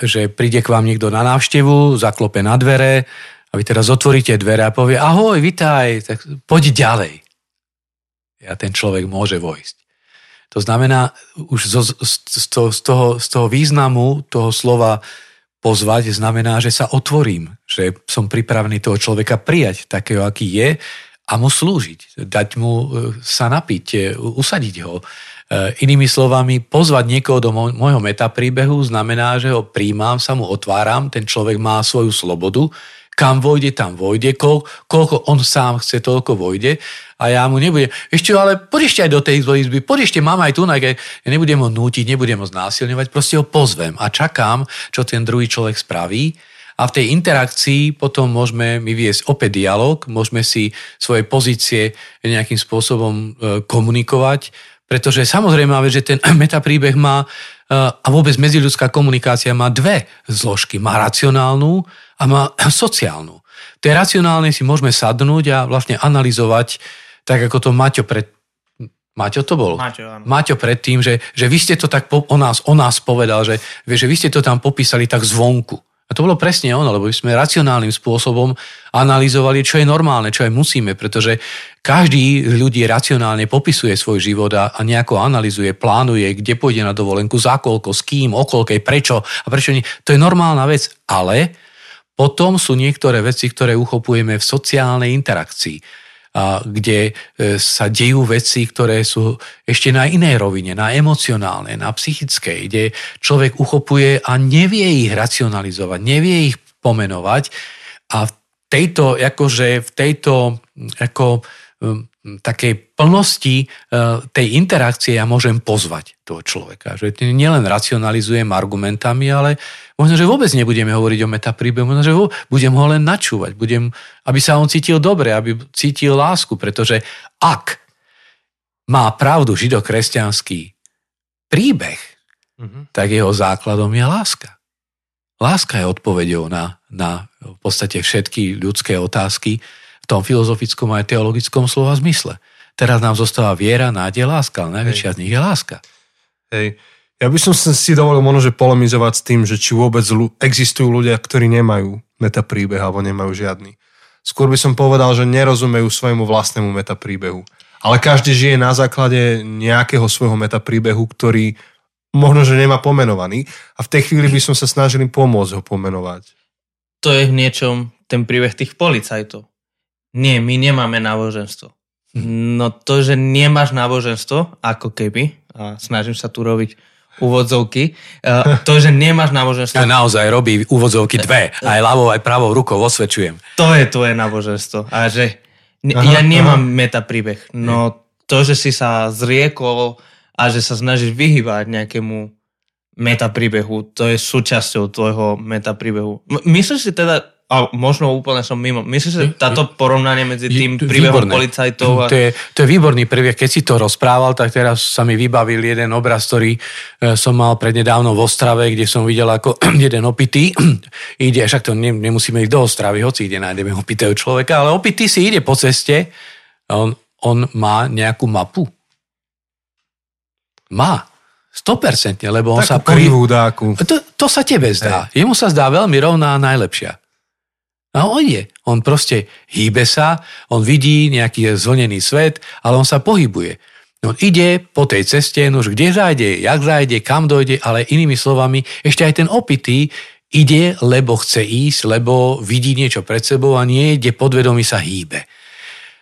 že príde k vám niekto na návštevu, zaklope na dvere a vy teraz otvoríte dvere a povie ahoj, vitaj, tak poď ďalej. A ten človek môže vojsť. To znamená, už zo, z, toho, z, toho, z toho významu toho slova pozvať znamená, že sa otvorím, že som pripravený toho človeka prijať takého, aký je a mu slúžiť, dať mu e, sa napiť, e, usadiť ho, E, inými slovami, pozvať niekoho do môjho metapríbehu znamená, že ho príjmam, sa mu otváram, ten človek má svoju slobodu, kam vojde, tam vojde, koľko, koľko on sám chce, toľko vojde. A ja mu nebudem, ešte ale poď ešte aj do tej izby, poď ešte, mám aj tu, ja nebudem ho nútiť, nebudem ho znásilňovať, proste ho pozvem a čakám, čo ten druhý človek spraví. A v tej interakcii potom môžeme my viesť opäť dialog, môžeme si svoje pozície nejakým spôsobom e, komunikovať, Pretože samozrejme, že ten metapríbeh má a vôbec medziľudská komunikácia má dve zložky. Má racionálnu a má sociálnu. V tej racionálnej si môžeme sadnúť a vlastne analyzovať, tak ako to Maťo pred... Maťo to bol? Maťo, áno. Maťo predtým, že, že vy ste to tak po, o, nás, o nás povedal, že, že vy ste to tam popísali tak zvonku. A to bolo presne ono, lebo sme racionálnym spôsobom analyzovali, čo je normálne, čo aj musíme, pretože každý ľudí racionálne popisuje svoj život a, a nejako analizuje, plánuje, kde pôjde na dovolenku, za koľko, s kým, okolkej, prečo a prečo nie. To je normálna vec, ale potom sú niektoré veci, ktoré uchopujeme v sociálnej interakcii a kde e, sa dejú veci, ktoré sú ešte na inej rovine, na emocionálnej, na psychickej, kde človek uchopuje a nevie ich racionalizovať, nevie ich pomenovať a v tejto, akože v tejto ako, takej plnosti e, tej interakcie ja môžem pozvať toho človeka. Že nielen racionalizujem argumentami, ale Možno, že vôbec nebudeme hovoriť o metapríbehu, možno, že budem ho len načúvať, budem, aby sa on cítil dobre, aby cítil lásku, pretože ak má pravdu židokresťanský príbeh, mm-hmm. tak jeho základom je láska. Láska je odpovedou na, na v podstate všetky ľudské otázky v tom filozofickom aj teologickom slova zmysle. Teraz nám zostáva viera, nádej, láska, ale najväčšia z nich je láska. Hej. Ja by som si dovolil možno, že polemizovať s tým, že či vôbec existujú ľudia, ktorí nemajú metapríbeh alebo nemajú žiadny. Skôr by som povedal, že nerozumejú svojmu vlastnému metapríbehu. Ale každý žije na základe nejakého svojho metapríbehu, ktorý možno, že nemá pomenovaný a v tej chvíli by som sa snažil pomôcť ho pomenovať. To je v niečom ten príbeh tých policajtov. Nie, my nemáme náboženstvo. No to, že nemáš náboženstvo, ako keby, a snažím sa tu robiť úvodzovky. Uh, to, že nemáš náboženstvo... Ja naozaj robí úvodzovky dve. Aj ľavou, aj pravou rukou osvedčujem. To je tvoje náboženstvo. A že aha, ja nemám aha. metapríbeh. No to, že si sa zriekol a že sa snažíš vyhýbať nejakému metapríbehu, to je súčasťou tvojho metapríbehu. Myslíš si teda, a možno úplne som mimo. Myslíš, že táto porovnanie medzi tým je, príbehom výborné. policajtov... A... To, je, to je výborný príbeh. Keď si to rozprával, tak teraz sa mi vybavil jeden obraz, ktorý e, som mal prednedávno v Ostrave, kde som videl ako jeden opitý ide, však to nemusíme ísť do Ostravy, hoci ide nájdeme opitého človeka, ale opitý si ide po ceste a on, on má nejakú mapu. Má. 100%, lebo on Takú sa... Krivú dáku. To, to sa tebe zdá. Hej. Jemu sa zdá veľmi rovná a najlepšia. A on je. On proste hýbe sa, on vidí nejaký zvlnený svet, ale on sa pohybuje. On ide po tej ceste, no už kde zájde, jak zájde, kam dojde, ale inými slovami, ešte aj ten opitý ide, lebo chce ísť, lebo vidí niečo pred sebou a nie, kde podvedomí sa hýbe.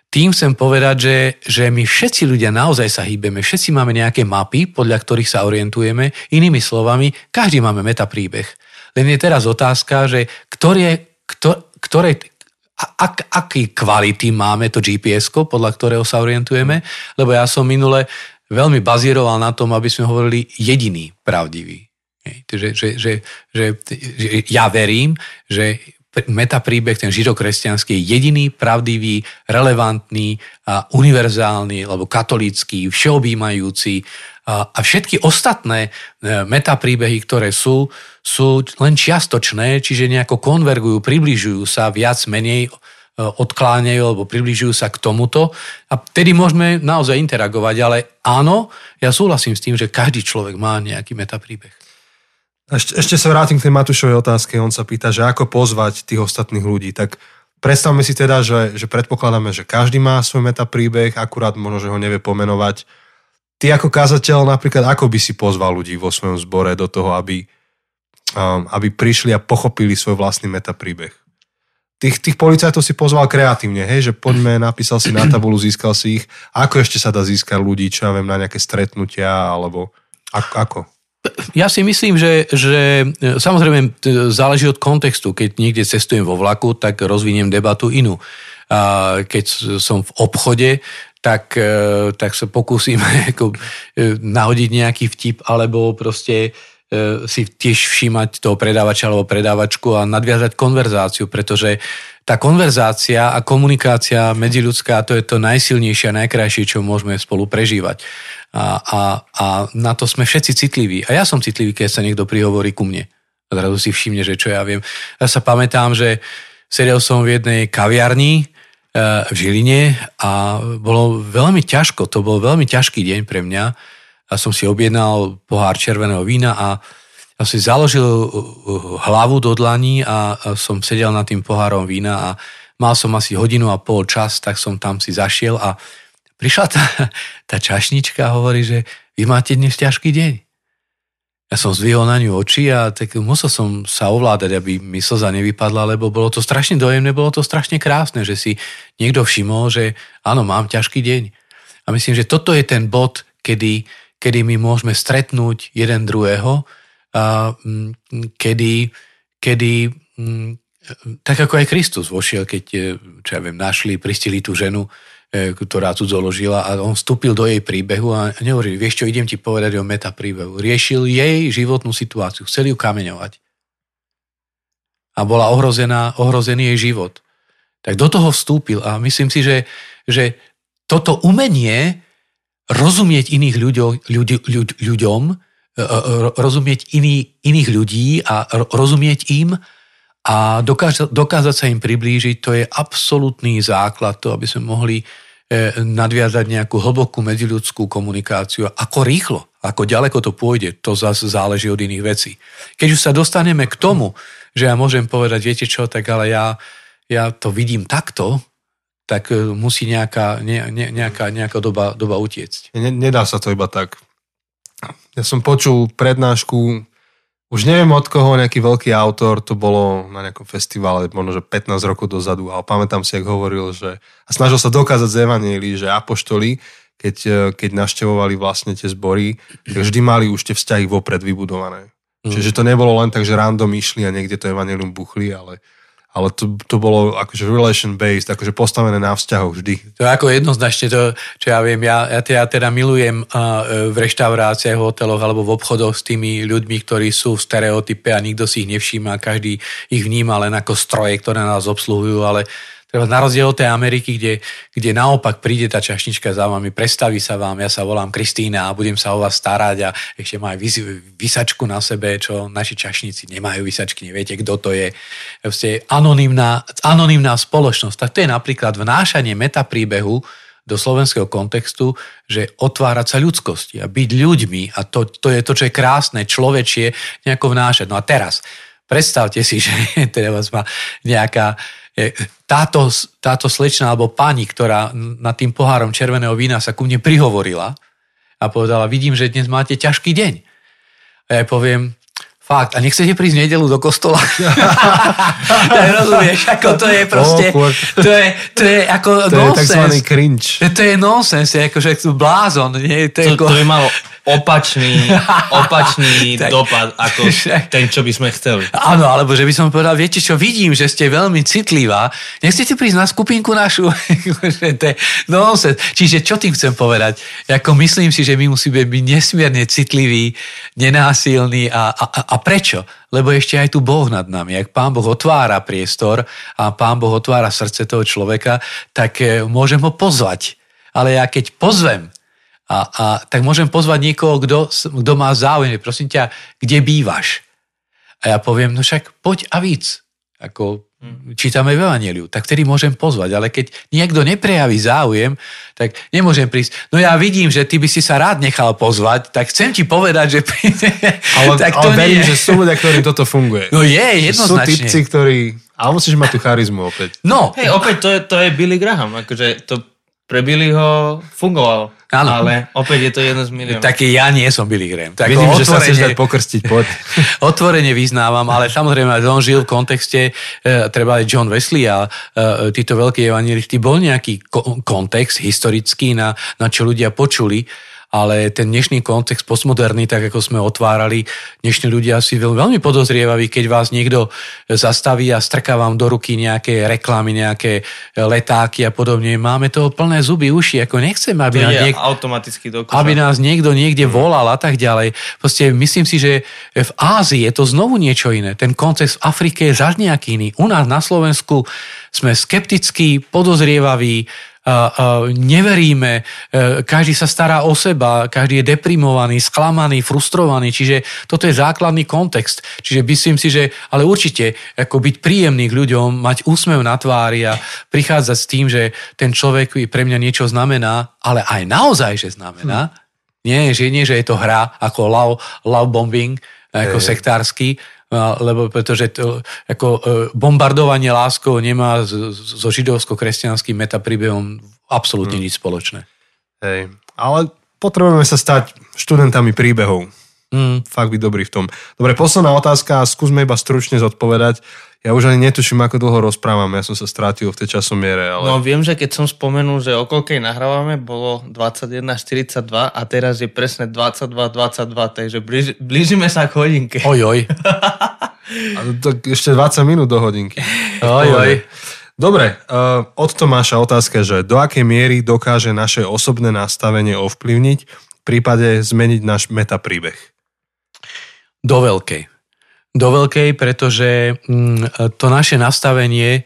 Tým chcem povedať, že, že my všetci ľudia naozaj sa hýbeme, všetci máme nejaké mapy, podľa ktorých sa orientujeme. Inými slovami, každý máme metapríbeh. Len je teraz otázka, že ktoré, ktor, ktoré, ak, aký kvality máme to gps podľa ktorého sa orientujeme, lebo ja som minule veľmi bazíroval na tom, aby sme hovorili jediný pravdivý. Že, že, že, že, že ja verím, že metapríbeh, ten židokresťanský je jediný, pravdivý, relevantný, a univerzálny, alebo katolícky, všeobjímajúci a, a všetky ostatné e, metapríbehy, ktoré sú, sú len čiastočné, čiže nejako konvergujú, približujú sa viac menej e, odkláňajú alebo približujú sa k tomuto a vtedy môžeme naozaj interagovať, ale áno, ja súhlasím s tým, že každý človek má nejaký metapríbeh. Ešte, ešte sa vrátim k tej Matúšovej otázke. On sa pýta, že ako pozvať tých ostatných ľudí. Tak predstavme si teda, že, že predpokladáme, že každý má svoj metapríbeh, akurát možno, že ho nevie pomenovať. Ty ako kázateľ napríklad, ako by si pozval ľudí vo svojom zbore do toho, aby Um, aby prišli a pochopili svoj vlastný metapríbeh. Tých, tých policajtov si pozval kreatívne, hej, že poďme, napísal si na tabulu, získal si ich. Ako ešte sa dá získať ľudí, čo ja viem, na nejaké stretnutia, alebo ako? ako? Ja si myslím, že, že e, samozrejme záleží od kontextu. Keď niekde cestujem vo vlaku, tak rozviniem debatu inú. A keď som v obchode, tak, e, tak sa pokúsim ako, e, nahodiť nejaký vtip, alebo proste si tiež všímať toho predávača alebo predávačku a nadviazať konverzáciu, pretože tá konverzácia a komunikácia medziľudská to je to najsilnejšie a najkrajšie, čo môžeme spolu prežívať. A, a, a na to sme všetci citliví. A ja som citlivý, keď sa niekto prihovorí ku mne. A zrazu si všimne, že čo ja viem. Ja sa pamätám, že sedel som v jednej kaviarni, v Žiline a bolo veľmi ťažko, to bol veľmi ťažký deň pre mňa a som si objednal pohár červeného vína a ja si založil uh, uh, hlavu do dlaní a som sedel nad tým pohárom vína a mal som asi hodinu a pol čas, tak som tam si zašiel a prišla tá, tá čašnička a hovorí, že vy máte dnes ťažký deň. Ja som zdvihol na ňu oči a tak musel som sa ovládať, aby mi slza nevypadla, lebo bolo to strašne dojemné, bolo to strašne krásne, že si niekto všimol, že áno, mám ťažký deň. A myslím, že toto je ten bod, kedy, kedy my môžeme stretnúť jeden druhého, mm, kedy, kedy mm, tak ako aj Kristus vošiel, keď, čo ja viem, našli, pristili tú ženu, E, ktorá tu zoložila a on vstúpil do jej príbehu a nehovorí, vieš čo, idem ti povedať o meta príbehu. Riešil jej životnú situáciu, chcel ju kameňovať. A bola ohrozená, ohrozený jej život. Tak do toho vstúpil a myslím si, že, že toto umenie rozumieť iných ľuďo, ľudí, ľud, ľuďom, e, e, rozumieť iný, iných ľudí a rozumieť im a dokázať, dokázať sa im priblížiť, to je absolútny základ, to, aby sme mohli e, nadviazať nejakú hlbokú medziľudskú komunikáciu. Ako rýchlo, ako ďaleko to pôjde, to zase záleží od iných vecí. Keď už sa dostaneme k tomu, že ja môžem povedať, viete čo, tak ale ja, ja to vidím takto, tak e, musí nejaká, ne, ne, nejaká, nejaká doba, doba utiecť. Nedá sa to iba tak. Ja som počul prednášku už neviem od koho, nejaký veľký autor, to bolo na nejakom festivale, možno že 15 rokov dozadu, ale pamätám si, ak hovoril, že a snažil sa dokázať z Evangelii, že apoštoli, keď, e, keď naštevovali vlastne tie zbory, tak vždy mali už tie vzťahy vopred vybudované. Mm. Čiže to nebolo len tak, že random išli a niekde to Evangelium buchli, ale ale to, to bolo akože relation-based, akože postavené na vzťahoch vždy. To je ako jednoznačne to, čo ja viem, ja, ja, teda, teda milujem uh, v reštauráciách, hoteloch alebo v obchodoch s tými ľuďmi, ktorí sú v stereotype a nikto si ich nevšíma, každý ich vníma len ako stroje, ktoré nás obsluhujú, ale Treba na rozdiel od tej Ameriky, kde, kde naopak príde tá čašnička za vami, predstaví sa vám, ja sa volám Kristýna a budem sa o vás starať a ešte má aj vysačku na sebe, čo naši čašníci nemajú vysačky, neviete, kto to je. Proste anonimná, anonimná spoločnosť. Tak to je napríklad vnášanie metapríbehu do slovenského kontextu, že otvárať sa ľudskosti a byť ľuďmi a to, to je to, čo je krásne, človečie, nejako vnášať. No a teraz, predstavte si, že teraz má nejaká táto, táto slečna alebo pani, ktorá nad tým pohárom červeného vína sa ku mne prihovorila a povedala, vidím, že dnes máte ťažký deň. A ja poviem, Fakt, a nechcete prísť nedelu do kostola? tak rozumieš, ako to je proste, to je, to je ako to nonsense. To je cringe. To je nonsense, akože blázon. Nie? To, je to, ako... to je malo opačný, opačný dopad ako ten, čo by sme chceli. Áno, alebo že by som povedal, viete čo, vidím, že ste veľmi citlivá, nechcete prísť na skupinku našu? no, Čiže čo tým chcem povedať? Ako myslím si, že my musíme byť nesmierne citliví, nenásilní a, a, a prečo? Lebo ešte aj tu Boh nad nami. Ak Pán Boh otvára priestor a Pán Boh otvára srdce toho človeka, tak eh, môžem ho pozvať. Ale ja keď pozvem a, a tak môžem pozvať niekoho, kto, kto má záujem. Prosím ťa, kde bývaš? A ja poviem, no však poď a víc. Ako hmm. čítame v Evangeliu, tak vtedy môžem pozvať. Ale keď niekto neprejaví záujem, tak nemôžem prísť. No ja vidím, že ty by si sa rád nechal pozvať, tak chcem ti povedať, že... Ale, tak to ale verím, že sú ľudia, ktorým toto funguje. No je, jednoznačne. Sú typci, ktorí... Ale musíš mať tú charizmu opäť. No. Hej, opäť to je, to je Billy Graham. Akože to pre Billyho fungovalo. Áno. Ale opäť je to jedno z miliónov. Taký ja nie som Billy Graham. Tak Vidím, otvorene, že sa chceš dať pokrstiť, poď. otvorene vyznávam, ale samozrejme on žil v kontexte, e, treba aj John Wesley a e, títo veľkí evangelisti, bol nejaký ko- kontext historický, na, na čo ľudia počuli ale ten dnešný kontext postmoderný, tak ako sme otvárali, dnešní ľudia si veľ, veľmi podozrievaví, keď vás niekto zastaví a strká vám do ruky nejaké reklamy, nejaké letáky a podobne. Máme toho plné zuby, uši, ako nechceme, aby, nás, niek- automaticky aby nás niekto niekde volal a tak ďalej. Proste myslím si, že v Ázii je to znovu niečo iné. Ten kontext v Afrike je zaž nejaký iný. U nás na Slovensku sme skeptickí, podozrievaví, neveríme, e, každý sa stará o seba, každý je deprimovaný, sklamaný, frustrovaný, čiže toto je základný kontext. Čiže myslím si, že ale určite ako byť príjemný k ľuďom, mať úsmev na tvári a prichádzať s tým, že ten človek pre mňa niečo znamená, ale aj naozaj, že znamená. Hm. Nie, že, nie, že je to hra ako love, love bombing, ako sektársky, lebo pretože to, ako e, bombardovanie láskou nemá so židovsko-kresťanským metapríbehom absolútne hmm. nič spoločné. Hej, ale potrebujeme sa stať študentami príbehov. Mm. Fakt byť dobrý v tom. Dobre, posledná otázka, skúsme iba stručne zodpovedať. Ja už ani netuším, ako dlho rozprávam, ja som sa strátil v tej časomiere. Ale... No viem, že keď som spomenul, že o koľkej nahrávame, bolo 21.42 a teraz je presne 22.22, takže blíž, blížime sa k hodinke. Oj, oj. a tak ešte 20 minút do hodinky. Oj, oj. Dobre, uh, od Tomáša otázka, že do akej miery dokáže naše osobné nastavenie ovplyvniť, v prípade zmeniť náš metapríbeh? Do veľkej. Do veľkej, pretože mm, to naše nastavenie e,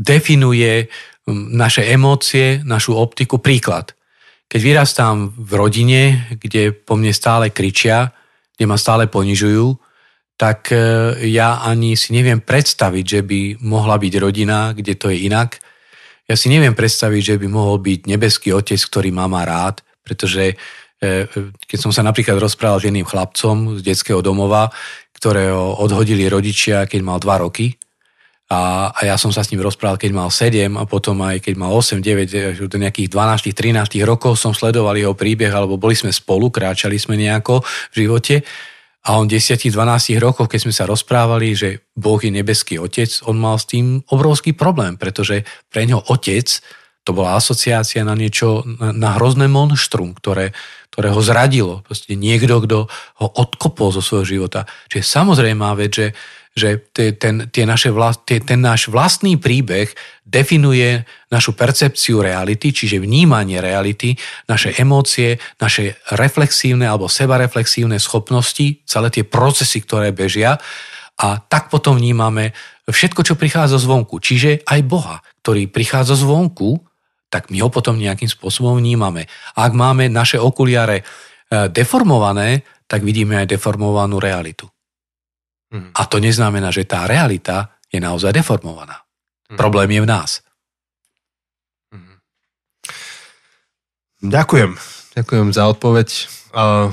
definuje mm, naše emócie, našu optiku. Príklad. Keď vyrastám v rodine, kde po mne stále kričia, kde ma stále ponižujú, tak e, ja ani si neviem predstaviť, že by mohla byť rodina, kde to je inak. Ja si neviem predstaviť, že by mohol byť nebeský otec, ktorý má rád, pretože E, keď som sa napríklad rozprával s jedným chlapcom z detského domova, ktorého odhodili rodičia, keď mal 2 roky, a, a ja som sa s ním rozprával, keď mal 7 a potom aj keď mal 8, 9, do nejakých 12, 13 rokov som sledoval jeho príbeh, alebo boli sme spolu, kráčali sme nejako v živote. A on 10, 12 rokov, keď sme sa rozprávali, že Boh je nebeský otec, on mal s tým obrovský problém, pretože pre ňo otec to bola asociácia na niečo, na, na hrozné monštrum, ktoré, ktoré ho zradilo. Proste niekto, kto ho odkopol zo svojho života. Čiže samozrejme vec, že, že ten, tie naše vlast, tie, ten náš vlastný príbeh definuje našu percepciu reality, čiže vnímanie reality, naše emócie, naše reflexívne alebo sebareflexívne schopnosti, celé tie procesy, ktoré bežia a tak potom vnímame všetko, čo prichádza zvonku, čiže aj Boha, ktorý prichádza zvonku tak my ho potom nejakým spôsobom vnímame. A ak máme naše okuliare e, deformované, tak vidíme aj deformovanú realitu. Hmm. A to neznamená, že tá realita je naozaj deformovaná. Hmm. Problém je v nás. Hmm. Ďakujem. Ďakujem za odpoveď. Uh,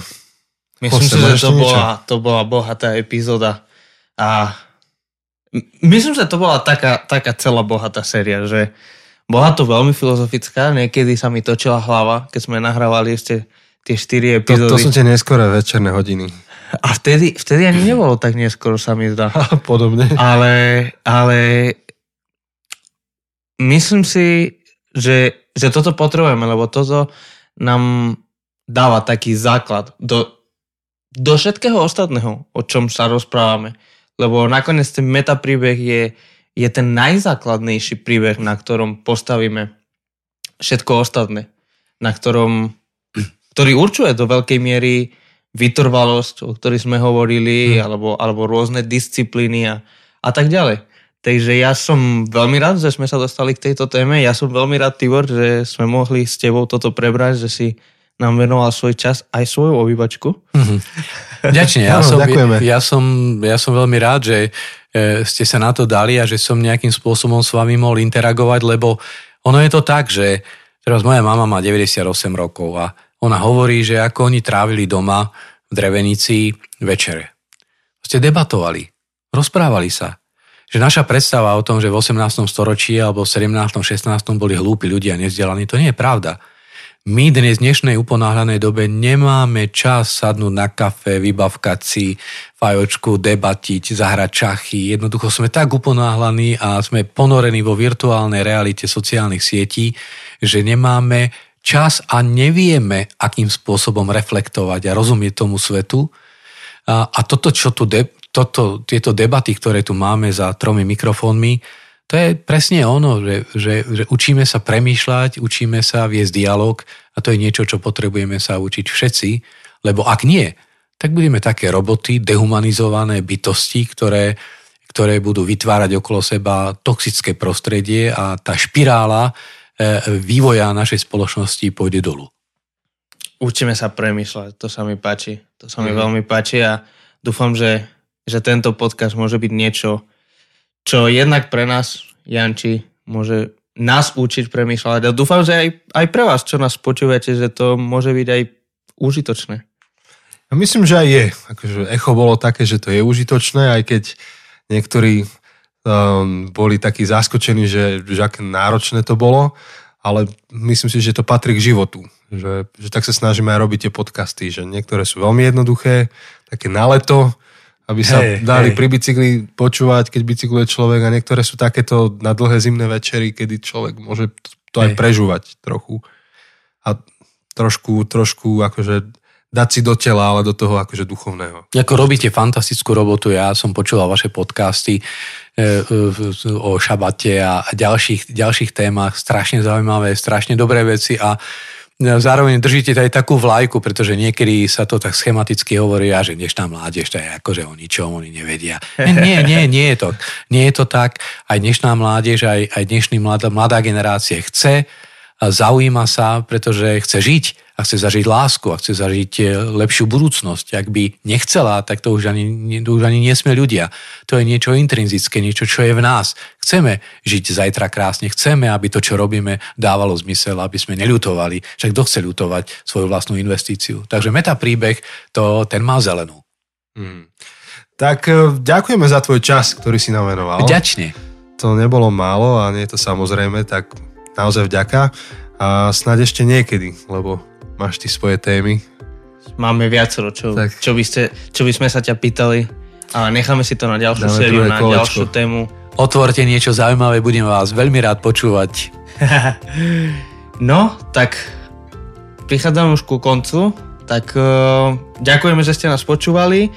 myslím si, že to bola, to bola bohatá epizóda. A myslím, že to bola taká, taká celá bohatá séria, že bola to veľmi filozofická, niekedy sa mi točila hlava, keď sme nahrávali ešte tie 4 epizódy. To, to sú tie neskore večerné hodiny. A vtedy, vtedy ani nebolo tak neskoro, sa mi zdá. Podobne. Ale, ale myslím si, že, že toto potrebujeme, lebo toto nám dáva taký základ do, do všetkého ostatného, o čom sa rozprávame. Lebo nakoniec ten metapríbeh je, je ten najzákladnejší príbeh, na ktorom postavíme všetko ostatné. Na ktorom, ktorý určuje do veľkej miery vytrvalosť, o ktorej sme hovorili, hmm. alebo, alebo rôzne disciplíny a, a tak ďalej. Takže ja som veľmi rád, že sme sa dostali k tejto téme. Ja som veľmi rád, Tibor, že sme mohli s tebou toto prebrať, že si nám venoval svoj čas aj svoju obývačku. Mm-hmm. Ďačne, ja, som, ja, ja, som, ja som veľmi rád, že e, ste sa na to dali a že som nejakým spôsobom s vami mohol interagovať, lebo ono je to tak, že teraz moja mama má 98 rokov a ona hovorí, že ako oni trávili doma v Drevenici večere. Ste debatovali, rozprávali sa. Že naša predstava o tom, že v 18. storočí alebo v 17. 16. boli hlúpi ľudia nezdelaní, to nie je pravda. My dnes v dnešnej uponáhľanej dobe nemáme čas sadnúť na kafe, vybavkať si fajočku, debatiť, zahrať čachy. Jednoducho sme tak uponáhlaní a sme ponorení vo virtuálnej realite sociálnych sietí, že nemáme čas a nevieme, akým spôsobom reflektovať a rozumieť tomu svetu. A, a toto, čo tu de, toto, tieto debaty, ktoré tu máme za tromi mikrofónmi, to je presne ono, že, že, že učíme sa premýšľať, učíme sa viesť dialog a to je niečo, čo potrebujeme sa učiť všetci, lebo ak nie, tak budeme také roboty, dehumanizované bytosti, ktoré, ktoré budú vytvárať okolo seba toxické prostredie a tá špirála e, vývoja našej spoločnosti pôjde dolu. Učíme sa premýšľať, to sa mi páči. To sa mi mm. veľmi páči a dúfam, že, že tento podcast môže byť niečo, čo jednak pre nás, Janči, môže nás učiť premýšľať. A dúfam, že aj, aj pre vás, čo nás počúvate, že to môže byť aj užitočné. Ja myslím, že aj je. Akože echo bolo také, že to je užitočné, aj keď niektorí um, boli takí zaskočení, že, že aké náročné to bolo, ale myslím si, že to patrí k životu. Že, že tak sa snažíme aj robiť tie podcasty, že niektoré sú veľmi jednoduché, také na leto, aby sa hey, dali hey. pri bicykli počúvať, keď bicykluje človek a niektoré sú takéto na dlhé zimné večery, kedy človek môže to aj hey. prežúvať trochu. A trošku, trošku akože dať si do tela, ale do toho akože duchovného. Ako robíte fantastickú robotu, ja som počúval vaše podcasty e, e, o šabate a ďalších, ďalších témach, strašne zaujímavé, strašne dobré veci a zároveň držíte aj takú vlajku, pretože niekedy sa to tak schematicky hovorí, a že dnešná mládež to je akože o ničom, oni nevedia. Nie, nie, nie je to, nie je to tak. Aj dnešná mládež, aj, aj dnešný mladá, mladá generácia chce, zaujíma sa, pretože chce žiť a chce zažiť lásku a chce zažiť e, lepšiu budúcnosť. Ak by nechcela, tak to už ani, to už ani nesme ľudia. To je niečo intrinzické, niečo, čo je v nás. Chceme žiť zajtra krásne, chceme, aby to, čo robíme, dávalo zmysel, aby sme neľutovali. Však kto chce ľutovať svoju vlastnú investíciu? Takže meta príbeh, to, ten má zelenú. Hmm. Tak e, ďakujeme za tvoj čas, ktorý si nám venoval. Vďačne. To nebolo málo a nie je to samozrejme, tak naozaj vďaka. A snáď ešte niekedy, lebo máš ty svoje témy. Máme viacero, čo, čo, by ste, čo by sme sa ťa pýtali, ale necháme si to na ďalšiu Dáme sériu, na kolečko. ďalšiu tému. Otvorte niečo zaujímavé, budem vás veľmi rád počúvať. no, tak prichádzam už ku koncu, tak uh, ďakujeme, že ste nás počúvali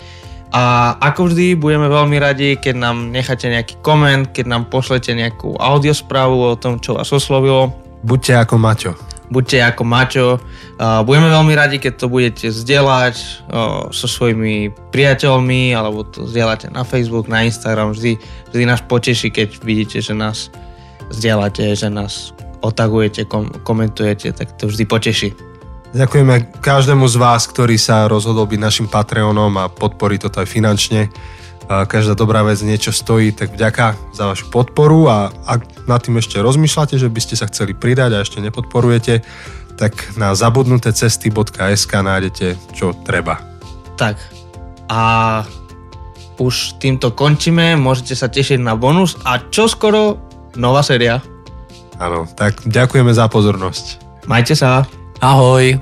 a ako vždy budeme veľmi radi, keď nám necháte nejaký koment, keď nám pošlete nejakú audiosprávu o tom, čo vás oslovilo. Buďte ako Maťo buďte ako Maťo. Budeme veľmi radi, keď to budete zdieľať so svojimi priateľmi, alebo to zdieľate na Facebook, na Instagram. Vždy, vždy nás poteší, keď vidíte, že nás zdieľate, že nás otagujete, kom- komentujete, tak to vždy poteší. Ďakujeme každému z vás, ktorý sa rozhodol byť našim Patreonom a podporiť toto aj finančne každá dobrá vec niečo stojí, tak vďaka za vašu podporu a ak nad tým ešte rozmýšľate, že by ste sa chceli pridať a ešte nepodporujete, tak na zabudnutecesty.sk nájdete, čo treba. Tak a už týmto končíme, môžete sa tešiť na bonus a čo skoro nová séria. Áno, tak ďakujeme za pozornosť. Majte sa. Ahoj.